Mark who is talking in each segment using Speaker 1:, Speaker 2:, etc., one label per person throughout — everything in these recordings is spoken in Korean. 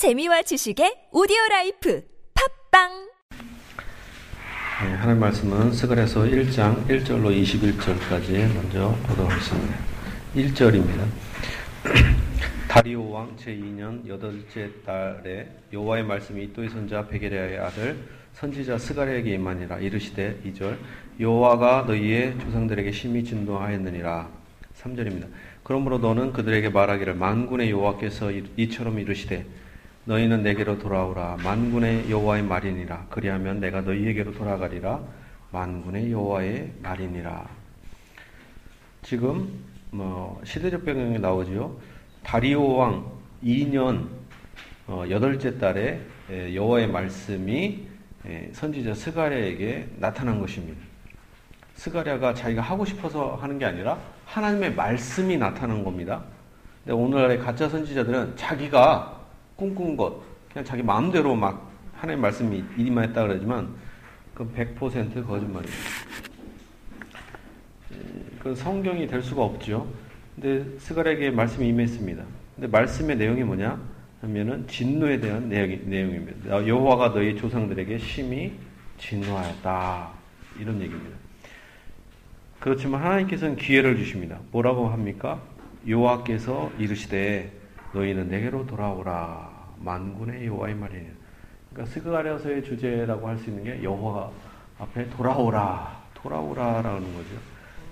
Speaker 1: 재미와 지식의 오디오 라이프 팟빵
Speaker 2: 네, 하나님 말씀은 스가랴서 1장 1절로 21절까지 먼저 보도록 하겠습니다. 1절입니다. 다리오 왕 제2년 여덟째 달에 여호와의 말씀이 잇도의 손자 베레갸의 아들 선지자 스가랴에게 임하니라 이르시되 2절 여호와가 너희의 조상들에게 심히 진노하였느니라 3절입니다. 그러므로 너는 그들에게 말하기를 만군의 여호와께서 이처럼 이르시되 너희는 내게로 돌아오라. 만군의 여호와의 말이니라. 그리하면 내가 너희에게로 돌아가리라. 만군의 여호와의 말이니라. 지금 뭐 시대적 배경이 나오지요. 다리오 왕 2년 어, 여덟째 달에 여호와의 말씀이 선지자 스가랴에게 나타난 것입니다. 스가랴가 자기가 하고 싶어서 하는 게 아니라 하나님의 말씀이 나타난 겁니다. 근데 오늘날의 가짜 선지자들은 자기가 꿈꾼 것, 그냥 자기 마음대로 막 하나님의 말씀이 이리만 했다 그러지만 그100% 거짓말입니다. 그 성경이 될 수가 없죠. 근데 스가랴에게 말씀이 임했습니다. 근데 말씀의 내용이 뭐냐? 하면은 진노에 대한 내용이, 내용입니다. 여호와가 너희 조상들에게 심히 진노하였다. 이런 얘기입니다. 그렇지만 하나님께서는 기회를 주십니다. 뭐라고 합니까? 여호와께서 이르시되 너희는 내게로 돌아오라. 만군의 여호와의 말이에요. 그러니까 스가랴서의 주제라고 할 수 있는 게 여호와 앞에 돌아오라, 돌아오라라는 거죠.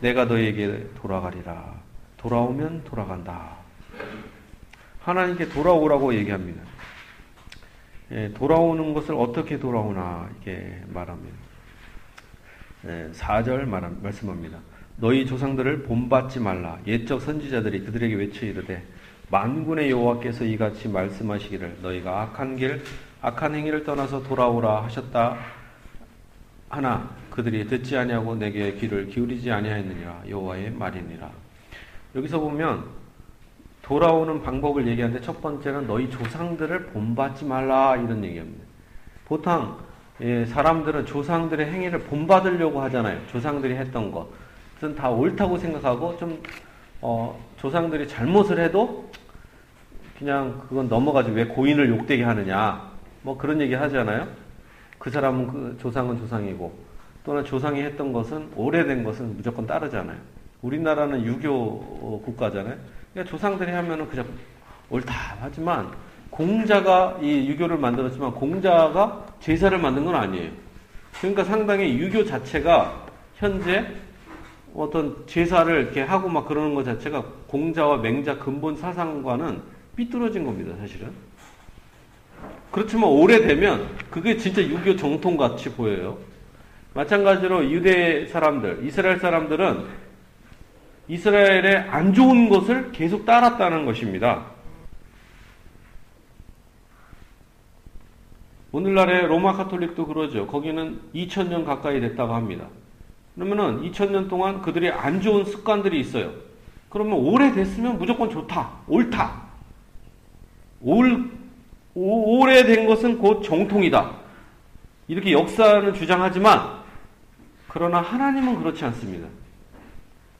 Speaker 2: 내가 너희에게 돌아가리라. 돌아오면 돌아간다. 하나님께 돌아오라고 얘기합니다. 예, 돌아오는 것을 어떻게 돌아오나 이렇게 말합니다. 예, 4절 말, 말씀합니다. 너희 조상들을 본받지 말라. 옛적 선지자들이 그들에게 외쳐 이르되 만군의 여호와께서 이같이 말씀하시기를 너희가 악한 길 악한 행위를 떠나서 돌아오라 하셨다 하나 그들이 듣지 아니하고 내게 귀를 기울이지 아니하였느니라 여호와의 말이니라 여기서 보면 돌아오는 방법을 얘기하는데 첫 번째는 너희 조상들을 본받지 말라 이런 얘기합니다. 보통 예, 사람들은 조상들의 행위를 본받으려고 하잖아요. 조상들이 했던 것은 다 옳다고 생각하고 좀 어, 조상들이 잘못을 해도 그냥 그건 넘어가지 왜 고인을 욕되게 하느냐 뭐 그런 얘기 하잖아요. 그 사람은 그 조상은 조상이고 또는 조상이 했던 것은 오래된 것은 무조건 따르잖아요. 우리나라는 유교 국가잖아요. 그러니까 조상들이 하면은 그냥 옳다 하지만 공자가 이 유교를 만들었지만 공자가 제사를 만든 건 아니에요. 그러니까 상당히 유교 자체가 현재 어떤 제사를 이렇게 하고 막 그러는 것 자체가 공자와 맹자 근본 사상과는 삐뚤어진 겁니다, 사실은. 그렇지만 오래되면 그게 진짜 유교 정통 같이 보여요. 마찬가지로 유대 사람들, 이스라엘 사람들은 이스라엘의 안 좋은 것을 계속 따랐다는 것입니다. 오늘날의 로마 카톨릭도 그러죠. 거기는 2000년 가까이 됐다고 합니다. 그러면은 2000년 동안 그들이 안 좋은 습관들이 있어요. 그러면 오래됐으면 무조건 좋다, 옳다. 올, 오, 오래된 것은 곧 정통이다. 이렇게 역사는 주장하지만, 그러나 하나님은 그렇지 않습니다.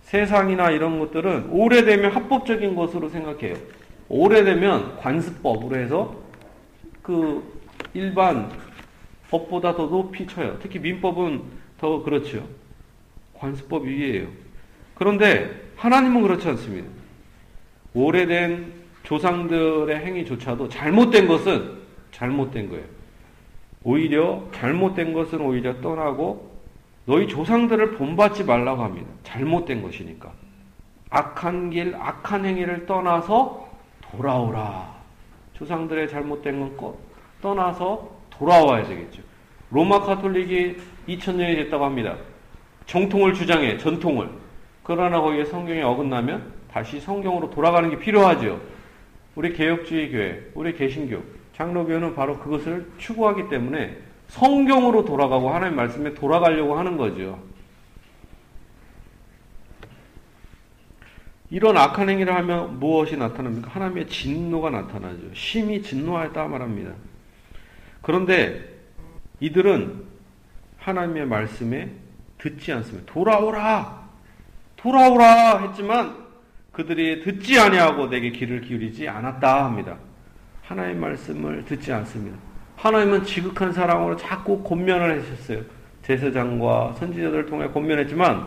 Speaker 2: 세상이나 이런 것들은 오래되면 합법적인 것으로 생각해요. 오래되면 관습법으로 해서 그 일반 법보다 더 높이 쳐요. 특히 민법은 더 그렇죠. 관습법 위에요. 그런데 하나님은 그렇지 않습니다. 오래된 조상들의 행위조차도 잘못된 것은 잘못된 거예요. 오히려 잘못된 것은 오히려 떠나고 너희 조상들을 본받지 말라고 합니다. 잘못된 것이니까. 악한 길, 악한 행위를 떠나서 돌아오라. 조상들의 잘못된 건 떠나서 돌아와야 되겠죠. 로마 카톨릭이 2000년이 됐다고 합니다. 정통을 주장해, 전통을. 그러나 거기에 성경이 어긋나면 다시 성경으로 돌아가는 게 필요하죠. 우리 개혁주의 교회, 우리 개신교, 장로교는 바로 그것을 추구하기 때문에 성경으로 돌아가고 하나님 말씀에 돌아가려고 하는 거죠. 이런 악한 행위를 하면 무엇이 나타납니까? 하나님의 진노가 나타나죠. 심히 진노하였다 말합니다. 그런데 이들은 하나님의 말씀에 듣지 않습니다. 돌아오라! 돌아오라! 했지만 그들이 듣지 아니하고 내게 귀를 기울이지 않았다 합니다. 하나의 말씀을 듣지 않습니다. 하나님은 지극한 사랑으로 자꾸 권면을 하셨어요. 제사장과 선지자들을 통해 권면했지만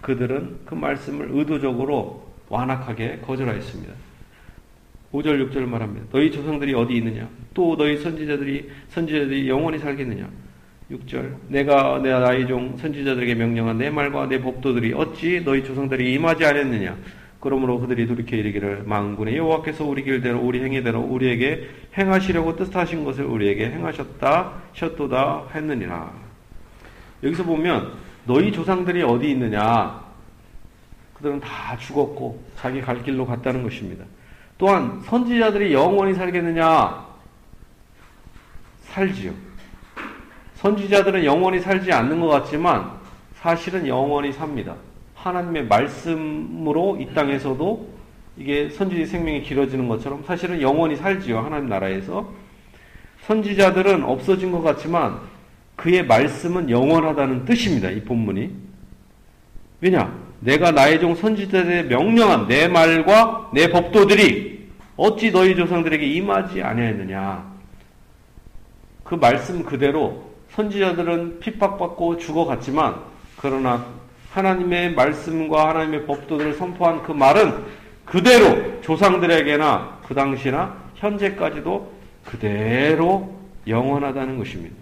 Speaker 2: 그들은 그 말씀을 의도적으로 완악하게 거절하였습니다. 5절 6절 말합니다. 너희 조상들이 어디 있느냐? 또 너희 선지자들이 선지자들이 영원히 살겠느냐? 6절 내가 내 나의 종 선지자들에게 명령한 내 말과 내 법도들이 어찌 너희 조상들이 임하지 않았느냐? 그러므로 그들이 돌이켜 이르기를 망군의 여호와께서 우리 길대로 우리 행위대로 우리에게 행하시려고 뜻하신 것을 우리에게 행하셨다 셨도다 했느니라. 여기서 보면 너희 조상들이 어디 있느냐? 그들은 다 죽었고 자기 갈 길로 갔다는 것입니다. 또한 선지자들이 영원히 살겠느냐? 살지요. 선지자들은 영원히 살지 않는 것 같지만 사실은 영원히 삽니다. 하나님의 말씀으로 이 땅에서도 이게 선지자 생명이 길어지는 것처럼 사실은 영원히 살지요. 하나님 나라에서. 선지자들은 없어진 것 같지만 그의 말씀은 영원하다는 뜻입니다. 이 본문이. 왜냐? 내가 나의 종 선지자들의 명령한 내 말과 내 법도들이 어찌 너희 조상들에게 임하지 아니하였느냐. 그 말씀 그대로 선지자들은 핍박받고 죽어갔지만 그러나 하나님의 말씀과 하나님의 법도들을 선포한 그 말은 그대로 조상들에게나 그 당시나 현재까지도 그대로 영원하다는 것입니다.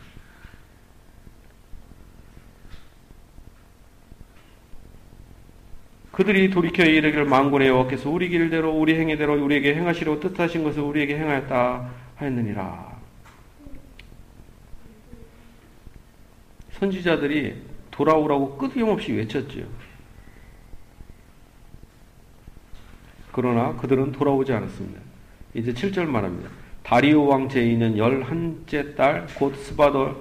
Speaker 2: 그들이 돌이켜 이르기를 망군의 여호와께서 우리 길대로 우리 행위대로 우리에게 행하시려고 뜻하신 것을 우리에게 행하였다 하였느니라. 선지자들이 돌아오라고 끊임없이 외쳤지요. 그러나 그들은 돌아오지 않았습니다. 이제 7절 말합니다. 다리오 왕 제2년 11째 달 곧 스바돌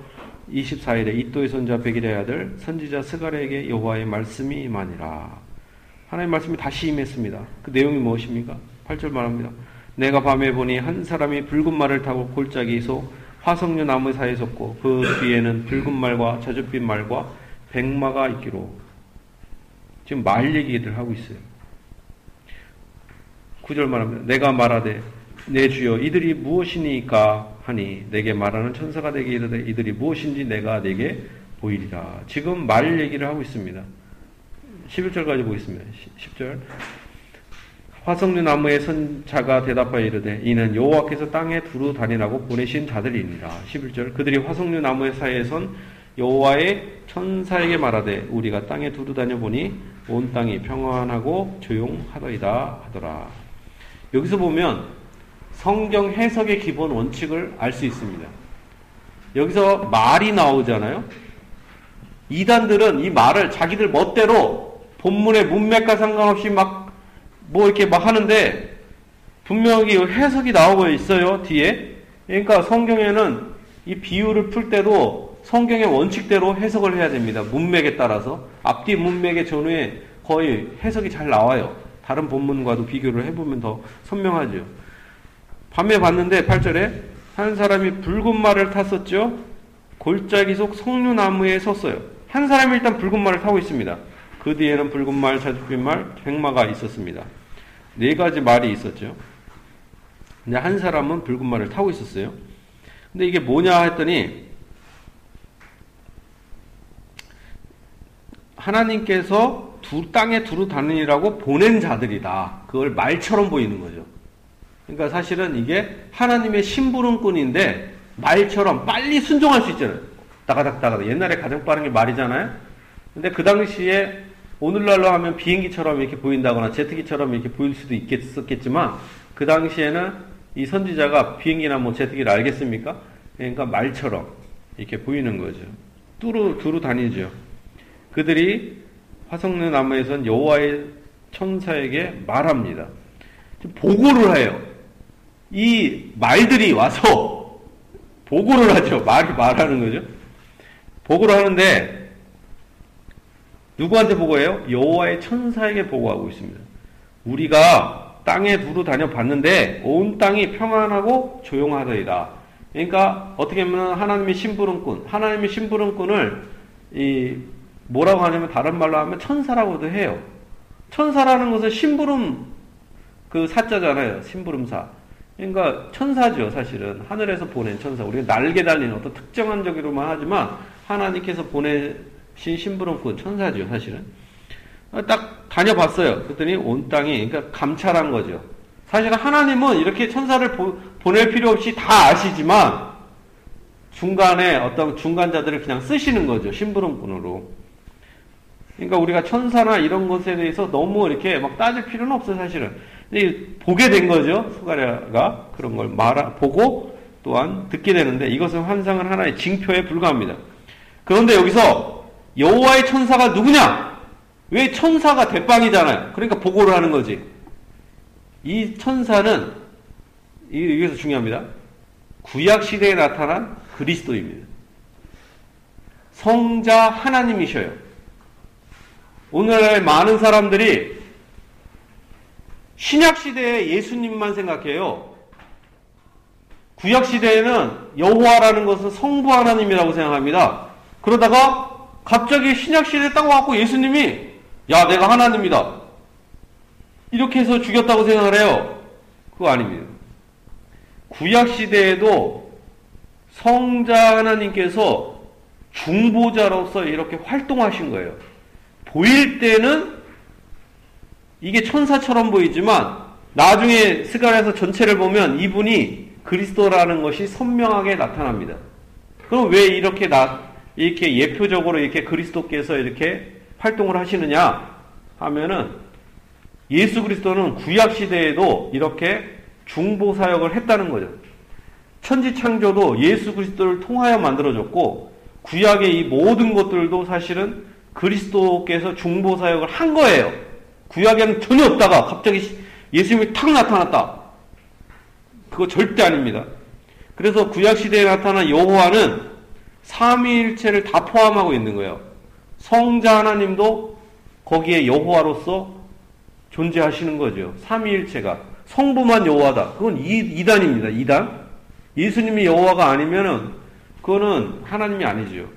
Speaker 2: 24일에 이또의 손자 백일의 아들 선지자 스가랴에게 여호와의 말씀이 임하니라. 하나님의 말씀이 다시 임했습니다. 그 내용이 무엇입니까? 8절 말합니다. 내가 밤에 보니 한 사람이 붉은 말을 타고 골짜기 속 화석류 나무 사이에 섰고 그 뒤에는 붉은 말과 저줏빛 말과 백마가 있기로 지금 말 얘기를 하고 있어요. 9절 말합니다. 내가 말하되 내 주여 이들이 무엇이니까 하니 내게 말하는 천사가 내게 이르되 이들이 무엇인지 내가 내게 보이리라. 지금 말 얘기를 하고 있습니다. 11절까지 보겠습니다. 10절. 화석류 나무의 선자가 대답하여 이르되 이는 여호와께서 땅에 두루 다니라고 보내신 자들이니라. 11절. 그들이 화석류 나무의 사이에 선 여호와의 천사에게 말하되 우리가 땅에 두루 다녀 보니 온 땅이 평안하고 조용하더이다 하더라. 여기서 보면 성경 해석의 기본 원칙을 알 수 있습니다. 여기서 말이 나오잖아요. 이단들은 이 말을 자기들 멋대로 본문의 문맥과 상관없이 막 뭐 이렇게 막 하는데 분명히 해석이 나오고 있어요 뒤에. 그러니까 성경에는 이 비유를 풀 때도 성경의 원칙대로 해석을 해야 됩니다. 문맥에 따라서 앞뒤 문맥의 전후에 거의 해석이 잘 나와요. 다른 본문과도 비교를 해보면 더 선명하죠. 밤에 봤는데 8절에 한 사람이 붉은 말을 탔었죠. 골짜기 속 석류나무에 섰어요. 한 사람이 일단 붉은 말을 타고 있습니다. 그 뒤에는 붉은 말, 자줏빛 말, 백마가 있었습니다. 네 가지 말이 있었죠. 근데 한 사람은 붉은 말을 타고 있었어요. 근데 이게 뭐냐 했더니 하나님께서 두 땅에 두루 다니라고 보낸 자들이다. 그걸 말처럼 보이는 거죠. 그러니까 사실은 이게 하나님의 심부름꾼인데 말처럼 빨리 순종할 수 있잖아요. 따가닥 따가닥. 옛날에 가장 빠른 게 말이잖아요. 근데 그 당시에 오늘날로 하면 비행기처럼 이렇게 보인다거나 제트기처럼 이렇게 보일 수도 있겠었겠지만 그 당시에는 이 선지자가 비행기나 뭐 제트기를 알겠습니까? 그러니까 말처럼 이렇게 보이는 거죠. 뚜루 두루 다니죠. 그들이 화성류 나무에선 여호와의 천사에게 말합니다. 보고를 해요. 이 말들이 와서 보고를 하죠. 말이 말하는 거죠. 보고를 하는데 누구한테 보고해요? 여호와의 천사에게 보고하고 있습니다. 우리가 땅에 두루 다녀봤는데 온 땅이 평안하고 조용하더이다. 그러니까 어떻게 보면 하나님의 심부름꾼, 하나님의 심부름꾼을 이 뭐라고 하냐면 다른 말로 하면 천사라고도 해요. 천사라는 것은 심부름 그 사자잖아요. 심부름사. 그러니까 천사죠, 사실은. 하늘에서 보낸 천사. 우리가 날개 달린 어떤 특정한 적으로만 하지만 하나님께서 보내 신 심부름꾼 천사죠, 사실은. 딱 다녀봤어요. 그랬더니 온 땅이, 그러니까 감찰한 거죠. 사실은 하나님은 이렇게 천사를 보, 보낼 필요 없이 다 아시지만 중간에 어떤 중간자들을 그냥 쓰시는 거죠. 심부름꾼으로. 그러니까 우리가 천사나 이런 것에 대해서 너무 이렇게 막 따질 필요는 없어요, 사실은. 보게 된 거죠. 수가랴가 그런 걸 말하, 보고 또한 듣게 되는데 이것은 환상은 하나의 징표에 불과합니다. 그런데 여기서 여호와의 천사가 누구냐? 왜 천사가 대빵이잖아요. 그러니까 보고를 하는 거지. 이 천사는 여기서 중요합니다. 구약 시대에 나타난 그리스도입니다. 성자 하나님이셔요. 오늘날 많은 사람들이 신약 시대에 예수님만 생각해요. 구약 시대에는 여호와라는 것은 성부 하나님이라고 생각합니다. 그러다가 갑자기 신약 시대에 딱 와갖고 예수님이 야 내가 하나님이다. 이렇게 해서 죽였다고 생각을 해요. 그거 아닙니다. 구약 시대에도 성자 하나님께서 중보자로서 이렇게 활동하신 거예요. 보일 때는 이게 천사처럼 보이지만 나중에 스가랴서 전체를 보면 이분이 그리스도라는 것이 선명하게 나타납니다. 그럼 왜 이렇게 나 이렇게 예표적으로 이렇게 그리스도께서 이렇게 활동을 하시느냐 하면은 예수 그리스도는 구약 시대에도 이렇게 중보 사역을 했다는 거죠. 천지 창조도 예수 그리스도를 통하여 만들어졌고 구약의 이 모든 것들도 사실은 그리스도께서 중보 사역을 한 거예요. 구약에는 전혀 없다가 갑자기 예수님이 탁 나타났다. 그거 절대 아닙니다. 그래서 구약 시대에 나타난 여호와는 삼위일체를 다 포함하고 있는 거예요. 성자 하나님도 거기에 여호와로서 존재하시는 거죠. 삼위일체가 성부만 여호와다. 그건 이, 단입니다 이단. 예수님이 여호와가 아니면은 그거는 하나님이 아니죠.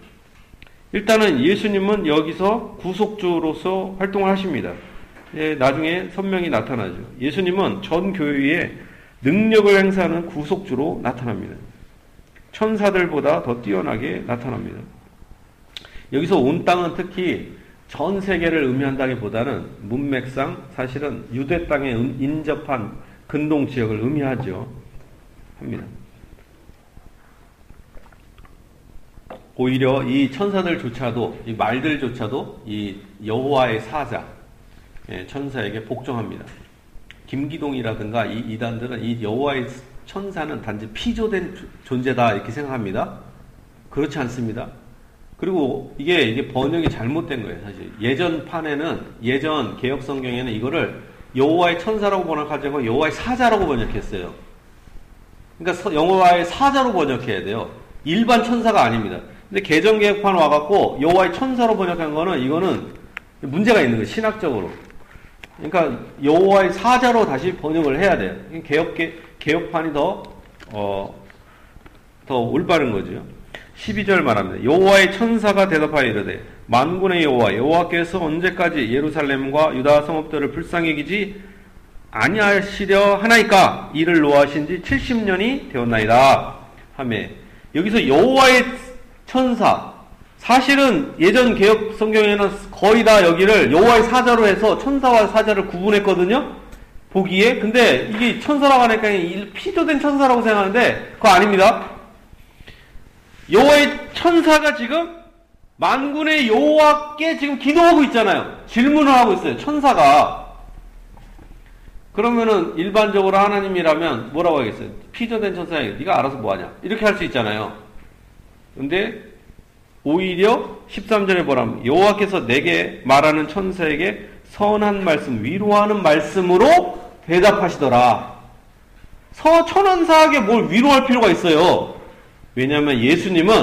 Speaker 2: 일단은 예수님은 여기서 구속주로서 활동을 하십니다. 예, 나중에 선명히 나타나죠. 예수님은 전 교회에 능력을 행사하는 구속주로 나타납니다. 천사들보다 더 뛰어나게 나타납니다. 여기서 온 땅은 특히 전 세계를 의미한다기보다는 문맥상 사실은 유대 땅에 인접한 근동 지역을 의미하죠. 합니다. 오히려 이 천사들조차도 이 말들조차도 이 여호와의 사자 예, 천사에게 복종합니다. 김기동이라든가 이 이단들은 이 여호와의 천사는 단지 피조된 존재다 이렇게 생각합니다. 그렇지 않습니다. 그리고 이게 이게 번역이 잘못된 거예요, 사실. 예전 판에는 예전 개혁 성경에는 이거를 여호와의 천사라고 번역하지 않고 여호와의 사자라고 번역했어요. 그러니까 여호와의 사자로 번역해야 돼요. 일반 천사가 아닙니다. 근데 개정 개혁판 와갖고 여호와의 천사로 번역한 거는 이거는 문제가 있는 거예요, 신학적으로. 그러니까 여호와의 사자로 다시 번역을 해야 돼요. 개혁 개 혁판이 더 어, 더 올바른 거죠. 12절 말합니다. 여호와의 천사가 대답하여 이르되 만군의 여호와 여호와께서 언제까지 예루살렘과 유다 성읍들을 불쌍히 기지 아니하시려 하나이까 이를 노하신 지 70년이 되었나이다. 하매 여기서 여호와의 천사 사실은 예전 개혁 성경에는 거의 다 여기를 여호와의 사자로 해서 천사와 사자를 구분했거든요. 보기에 근데 이게 천사라고 하니까 피조된 천사라고 생각하는데 그거 아닙니다. 여호와의 천사가 지금 만군의 여호와께 지금 기도하고 있잖아요. 질문을 하고 있어요. 천사가. 그러면은 일반적으로 하나님이라면 뭐라고 하겠어요? 피조된 천사에게 네가 알아서 뭐 하냐? 이렇게 할 수 있잖아요. 근데 오히려 13절에 보라면 여호와께서 내게 말하는 천사에게 선한 말씀, 위로하는 말씀으로 대답하시더라. 서 천원사에게 뭘 위로할 필요가 있어요. 왜냐하면 예수님은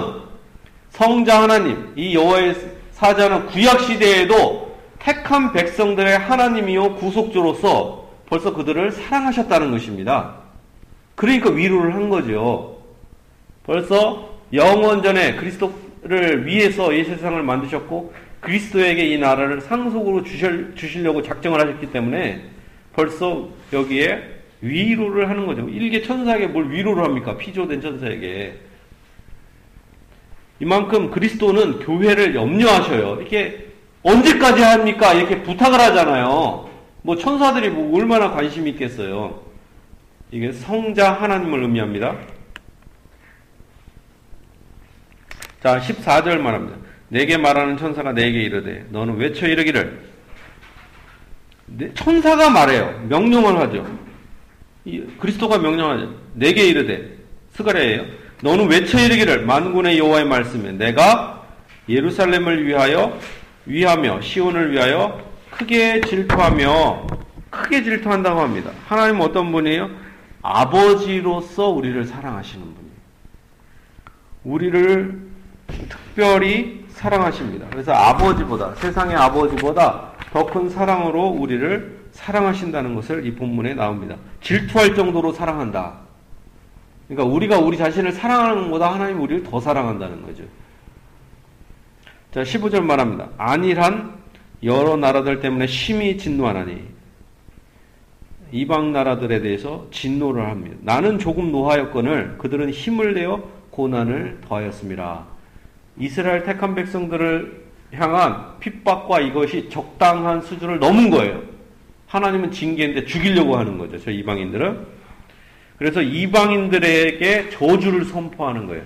Speaker 2: 성자 하나님, 이 여호와의 사자는 구약 시대에도 택한 백성들의 하나님이요 구속주로서 벌써 그들을 사랑하셨다는 것입니다. 그러니까 위로를 한 거죠. 벌써 영원 전에 그리스도를 위해서 이 세상을 만드셨고 그리스도에게 이 나라를 상속으로 주실, 주시려고 작정을 하셨기 때문에 벌써 여기에 위로를 하는 거죠. 일개 천사에게 뭘 위로를 합니까? 피조된 천사에게. 이만큼 그리스도는 교회를 염려하셔요. 이렇게 언제까지 합니까? 이렇게 부탁을 하잖아요. 뭐 천사들이 뭐 얼마나 관심이 있겠어요. 이게 성자 하나님을 의미합니다. 자, 14절 말합니다. 내게 말하는 천사가 내게 이르되 너는 외쳐 이르기를 천사가 말해요. 명령을 하죠. 그리스도가 명령하죠. 내게 이르되 스가랴예요. 너는 외쳐 이르기를 만군의 여호와의 말씀에 내가 예루살렘을 위하여 위하며 시온을 위하여 크게 질투하며 크게 질투한다고 합니다. 하나님은 어떤 분이에요? 아버지로서 우리를 사랑하시는 분이에요. 우리를 특별히 사랑하십니다. 그래서 아버지보다 세상의 아버지보다 더큰 사랑으로 우리를 사랑하신다는 것을 이 본문에 나옵니다. 질투할 정도로 사랑한다. 그러니까 우리가 우리 자신을 사랑하는 것보다 하나님 우리를 더 사랑한다는 거죠. 자, 15절 말합니다. 안일한 여러 나라들 때문에 심히 진노하나니 이방 나라들에 대해서 진노를 합니다. 나는 조금 노하였거늘 그들은 힘을 내어 고난을 더하였습니다. 이스라엘 택한 백성들을 향한 핍박과 이것이 적당한 수준을 넘은 거예요. 하나님은 징계인데 죽이려고 하는 거죠. 저 이방인들은. 그래서 이방인들에게 저주를 선포하는 거예요.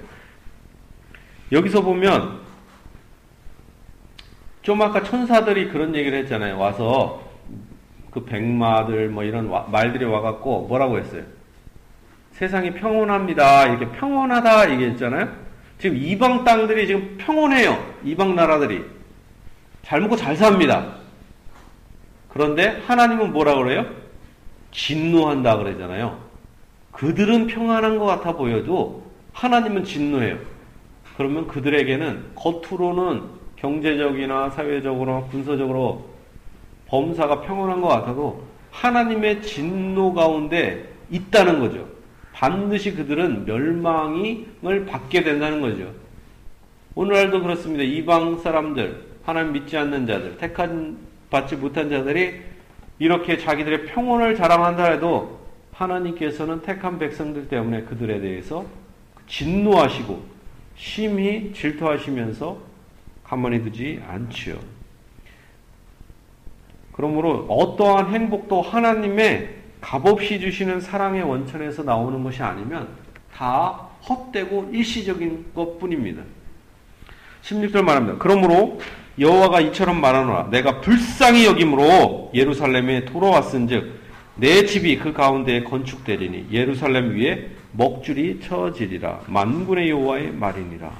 Speaker 2: 여기서 보면 좀 아까 천사들이 그런 얘기를 했잖아요. 와서 그 백마들 뭐 이런 와, 말들이 와갖고 뭐라고 했어요? 세상이 평온합니다. 이렇게 평온하다 얘기했잖아요. 지금 이방 땅들이 지금 평온해요. 이방 나라들이. 잘 먹고 잘 삽니다. 그런데 하나님은 뭐라 그래요? 진노한다 그러잖아요. 그들은 평안한 것 같아 보여도 하나님은 진노해요. 그러면 그들에게는 겉으로는 경제적이나 사회적으로 군사적으로 범사가 평온한 것 같아도 하나님의 진노 가운데 있다는 거죠. 반드시 그들은 멸망을 받게 된다는 거죠. 오늘날도 그렇습니다. 이방 사람들, 하나님 믿지 않는 자들, 택한 받지 못한 자들이 이렇게 자기들의 평온을 자랑한다 해도 하나님께서는 택한 백성들 때문에 그들에 대해서 진노하시고 심히 질투하시면서 가만히 두지 않지요. 그러므로 어떠한 행복도 하나님의 값없이 주시는 사랑의 원천에서 나오는 것이 아니면 다 헛되고 일시적인 것 뿐입니다. 16절 말합니다. 그러므로 여호와가 이처럼 말하노라. 내가 불쌍히 여김으로 예루살렘에 돌아왔은즉 내 집이 그 가운데에 건축되리니 예루살렘 위에 먹줄이 쳐지리라. 만군의 여호와의 말이니라.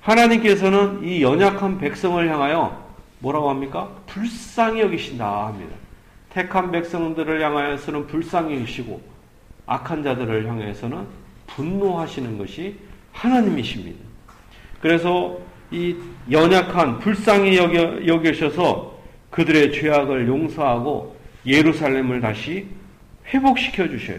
Speaker 2: 하나님께서는 이 연약한 백성을 향하여 뭐라고 합니까? 불쌍히 여기신다 합니다. 택한 백성들을 향하여서는 불쌍히 여기시고 악한 자들을 향해서는 분노하시는 것이 하나님이십니다. 그래서 이 연약한 불쌍히 여겨, 여겨셔서 그들의 죄악을 용서하고 예루살렘을 다시 회복시켜 주셔요.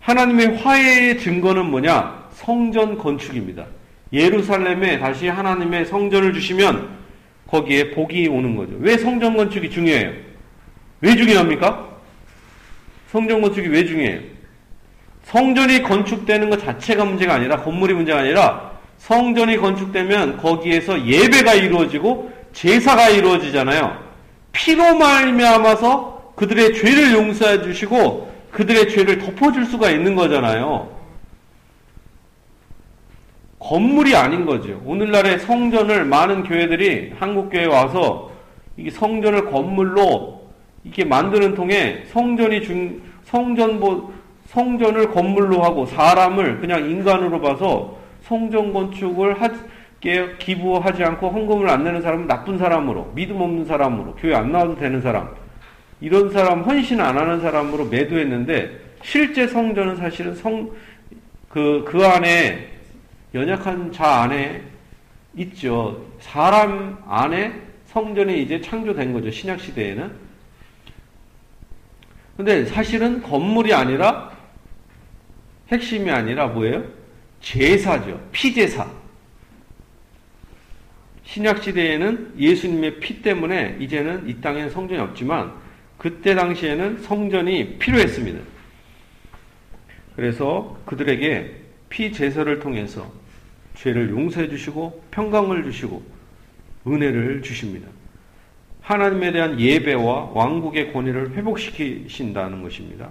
Speaker 2: 하나님의 화해의 증거는 뭐냐? 성전 건축입니다. 예루살렘에 다시 하나님의 성전을 주시면 거기에 복이 오는 거죠. 왜 성전 건축이 중요해요? 왜 중요합니까? 성전 건축이 왜 중요해요? 성전이 건축되는 것 자체가 문제가 아니라 건물이 문제가 아니라 성전이 건축되면 거기에서 예배가 이루어지고 제사가 이루어지잖아요. 피로 말미암아서 그들의 죄를 용서해 주시고 그들의 죄를 덮어줄 수가 있는 거잖아요. 건물이 아닌 거죠. 오늘날의 성전을 많은 교회들이 한국 교회에 와서 이게 성전을 건물로 이렇게 만드는 통에 성전이 중 성전보 성전을 건물로 하고 사람을 그냥 인간으로 봐서 성전 건축을 하게 기부하지 않고 헌금을 안 내는 사람은 나쁜 사람으로 믿음 없는 사람으로 교회 안 나와도 되는 사람 이런 사람 헌신 안 하는 사람으로 매도했는데 실제 성전은 사실은 성 그그 그 안에 연약한 자 안에 있죠. 사람 안에 성전이 이제 창조된 거죠. 신약 시대에는. 근데 사실은 건물이 아니라 핵심이 아니라 뭐예요? 제사죠. 피제사. 신약 시대에는 예수님의 피 때문에 이제는 이 땅에 성전이 없지만 그때 당시에는 성전이 필요했습니다. 그래서 그들에게 피 제사를 통해서 죄를 용서해 주시고 평강을 주시고 은혜를 주십니다. 하나님에 대한 예배와 왕국의 권위를 회복시키신다는 것입니다.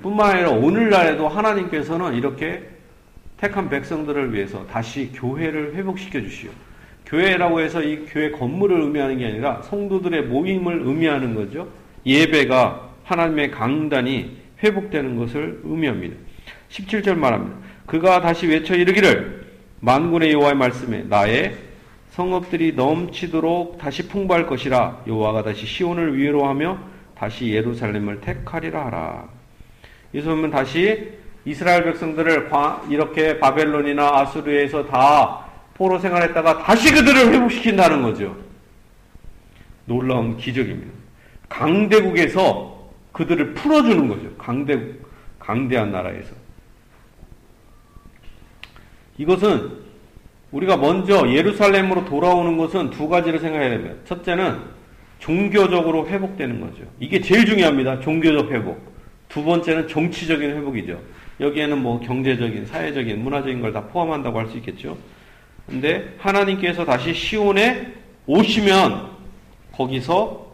Speaker 2: 뿐만 아니라 오늘날에도 하나님께서는 이렇게 택한 백성들을 위해서 다시 교회를 회복시켜 주시오. 교회라고 해서 이 교회 건물을 의미하는 게 아니라 성도들의 모임을 의미하는 거죠. 예배가 하나님의 강단이 회복되는 것을 의미합니다. 17절 말합니다. 그가 다시 외쳐 이르기를 만군의 여호와의 말씀에 나의 성읍들이 넘치도록 다시 풍부할 것이라 여호와가 다시 시온을 위로 하며 다시 예루살렘을 택하리라 하라. 여기서 보면 다시 이스라엘 백성들을 이렇게 바벨론이나 아수르에서 다 포로 생활했다가 다시 그들을 회복시킨다는 거죠. 놀라운 기적입니다. 강대국에서 그들을 풀어주는 거죠. 강대국, 강대한 나라에서. 이것은 우리가 먼저 예루살렘으로 돌아오는 것은 두 가지를 생각해야 됩니다. 첫째는 종교적으로 회복되는 거죠. 이게 제일 중요합니다. 종교적 회복. 두 번째는 정치적인 회복이죠. 여기에는 뭐 경제적인, 사회적인, 문화적인 걸 다 포함한다고 할 수 있겠죠. 근데 하나님께서 다시 시온에 오시면 거기서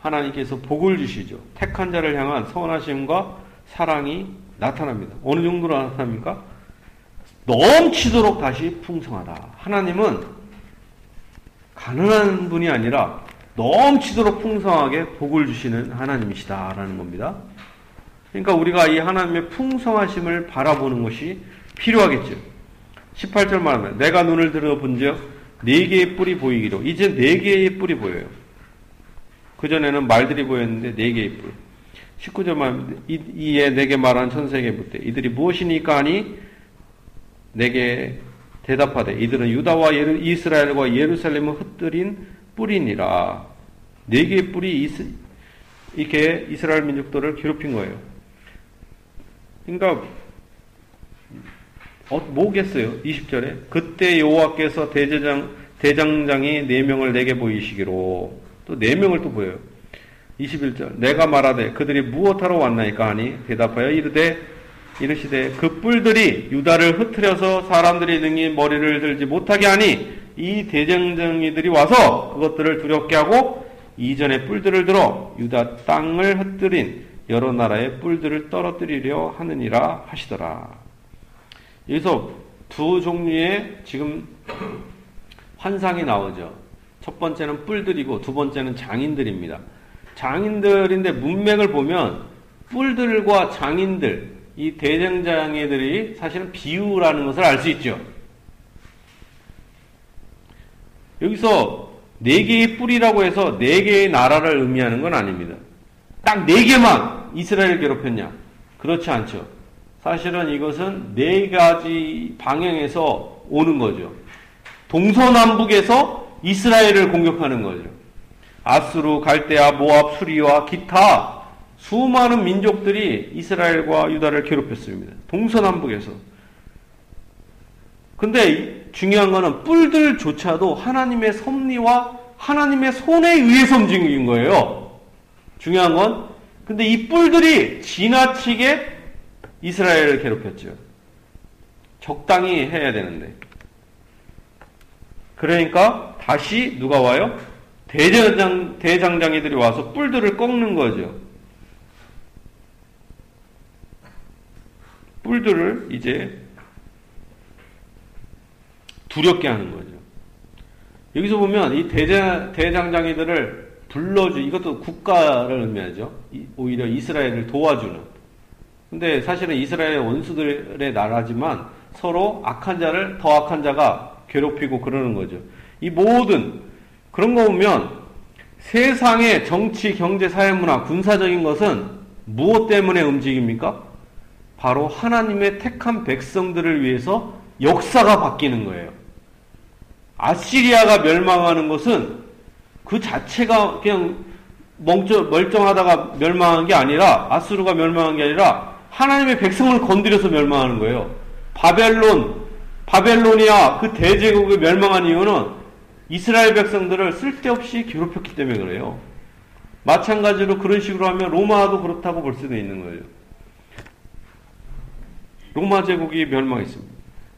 Speaker 2: 하나님께서 복을 주시죠. 택한 자를 향한 선하심과 사랑이 나타납니다. 어느 정도로 나타납니까? 넘치도록 다시 풍성하다. 하나님은 가난한 분이 아니라 넘치도록 풍성하게 복을 주시는 하나님이시다라는 겁니다. 그러니까 우리가 이 하나님의 풍성하심을 바라보는 것이 필요하겠죠. 18절 말하면 내가 눈을 들어본즉 네 개의 뿔이 보이기로 이제 네 개의 뿔이 보여요. 그 전에는 말들이 보였는데 네 개의 뿔. 19절 말하면 이에 내게 말한 천세계 묻되 이들이 무엇이니까 하니 내게 대답하되 이들은 유다와 이스라엘과 예루살렘을 흩뜨린 뿌리니라. 네 개의 뿔이 이스, 이렇게 이스라엘 민족들을 괴롭힌 거예요. 그러니까 어, 뭐겠어요? 20절에 그때 여호와께서 대제장 대장장이 네 명을 내게 보이시기로 또 네 명을 또 보여요. 21절 내가 말하되 그들이 무엇하러 왔나이까 하니 대답하여 이르되 이르시되 그 뿔들이 유다를 흩트려서 사람들이 능히 머리를 들지 못하게 하니 이 대장장이들이 와서 그것들을 두렵게 하고 이전에 뿔들을 들어 유다 땅을 흩뜨린 여러 나라의 뿔들을 떨어뜨리려 하느니라 하시더라. 여기서 두 종류의 지금 환상이 나오죠. 첫 번째는 뿔들이고 두 번째는 장인들입니다. 장인들인데 문맥을 보면 뿔들과 장인들, 이 대장장이들이 사실은 비유라는 것을 알 수 있죠. 여기서 네 개의 뿔이라고 해서 네 개의 나라를 의미하는 건 아닙니다. 딱 네 개만 이스라엘을 괴롭혔냐? 그렇지 않죠. 사실은 이것은 네 가지 방향에서 오는 거죠. 동서남북에서 이스라엘을 공격하는 거죠. 아수르, 갈대아, 모압, 수리와 기타 수많은 민족들이 이스라엘과 유다를 괴롭혔습니다. 동서남북에서. 근데 중요한 거는 뿔들조차도 하나님의 섭리와 하나님의 손에 의해서 움직인 거예요. 중요한 건 근데 이 뿔들이 지나치게 이스라엘을 괴롭혔죠. 적당히 해야 되는데. 그러니까 다시 누가 와요? 대장, 대장장이들이 와서 뿔들을 꺾는 거죠. 뿔들을 이제 두렵게 하는 거죠. 여기서 보면 이 대장, 대장장이들을 불러주, 이것도 국가를 의미하죠. 오히려 이스라엘을 도와주는. 근데 사실은 이스라엘의 원수들의 나라지만 서로 악한 자를 더 악한 자가 괴롭히고 그러는 거죠. 이 모든 그런 거 보면 세상의 정치, 경제, 사회, 문화, 군사적인 것은 무엇 때문에 움직입니까? 바로 하나님의 택한 백성들을 위해서 역사가 바뀌는 거예요. 아시리아가 멸망하는 것은 그 자체가 그냥 멀쩡하다가 멸망한 게 아니라 아수르가 멸망한 게 아니라 하나님의 백성을 건드려서 멸망하는 거예요. 바벨론, 바벨로니아 그 대제국이 멸망한 이유는 이스라엘 백성들을 쓸데없이 괴롭혔기 때문에 그래요. 마찬가지로 그런 식으로 하면 로마도 그렇다고 볼 수도 있는 거예요. 로마 제국이 멸망했습니다.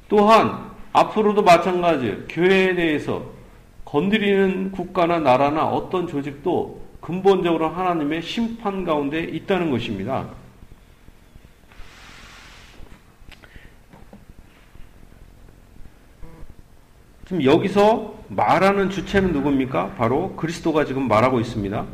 Speaker 2: 또한 앞으로도 마찬가지예요. 교회에 대해서 건드리는 국가나 나라나 어떤 조직도 근본적으로 하나님의 심판 가운데 있다는 것입니다. 지금 여기서 말하는 주체는 누굽니까? 바로 그리스도가 지금 말하고 있습니다.